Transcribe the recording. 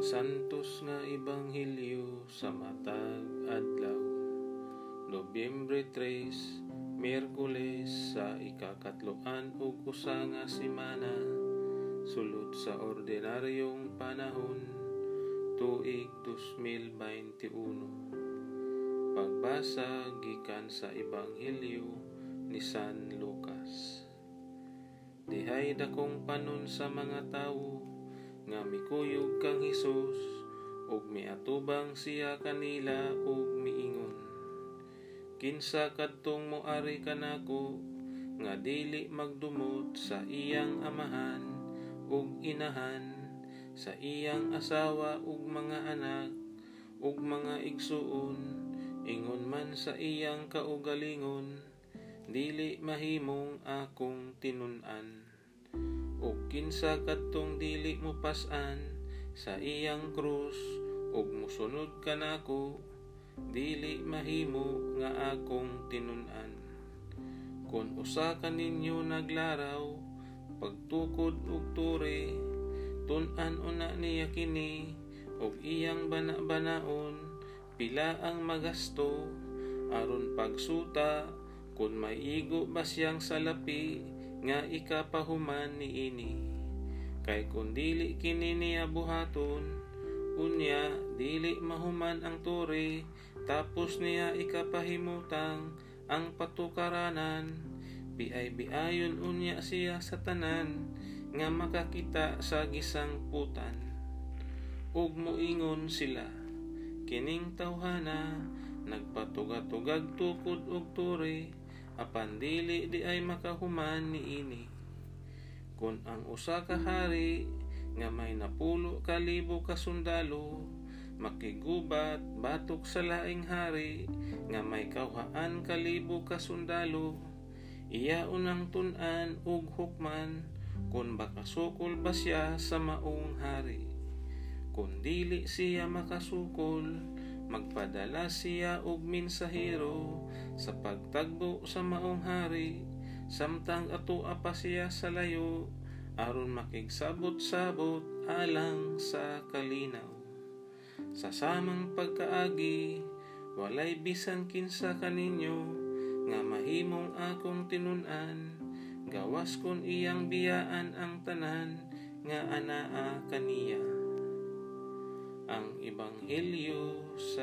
Santos nga Ebanghelyo sa matag adlaw. Nobyembre 3, Miyerkules sa ikakatloan ug usa nga semana sulod sa ordinaryong panahon tuig 2021. Pagbasa gikan sa Ebanghelyo ni San Lucas. Dihay dakong panon sa mga tawo nga mikuyog kang Hesus ug miatubang siya kanila ug miingon Kinsa kadtong moari kanako nga dili magdumot sa iyang amahan ug inahan sa iyang asawa ug mga anak ug mga igsuon ingon man sa iyang kaugalingon dili mahimong akong tinun-an. Ug kinsa kadtong dili mo pas-an sa iyang krus ug mosunod kanako dili mahimo nga akong tinun-an. Kun usa ka ninyo naglaraw pagtukod ug ture tun-an una niya kini ug iyang bana-banaon pila ang magasto aron pagsuta kun may igo ba siyang salapi nga ikapahuman niini kay kun dili kini niya buhaton unya dili mahuman ang tore tapos niya ikapahimutang ang patukaranan biay-biayon unya siya sa tanan nga makakita sa gisangputan ug moingon sila kining tawhana nagpatugag-tugag tukod og tore apan dili di ay makahuman niini kun ang usa ka hari nga may napulo ka libo ka sundalo makigubat batok sa laing hari nga may kawhaan ka libo ka sundalo. Iya unang tun-an ug hukman kun makasukol ba siya sa maong hari? Kun dili siya makasukol magpadala siya og minsahero sa pagtagbo sa maong hari samtang ato pa siya sa layo aron makigsabot-sabot alang sa kalinaw sa samang pagkaagi walay bisan kinsa kaninyo nga mahimong akong tinun-an gawas kon iyang biyaan ang tanan nga anaa kaniya ang Ebanghelyo sa.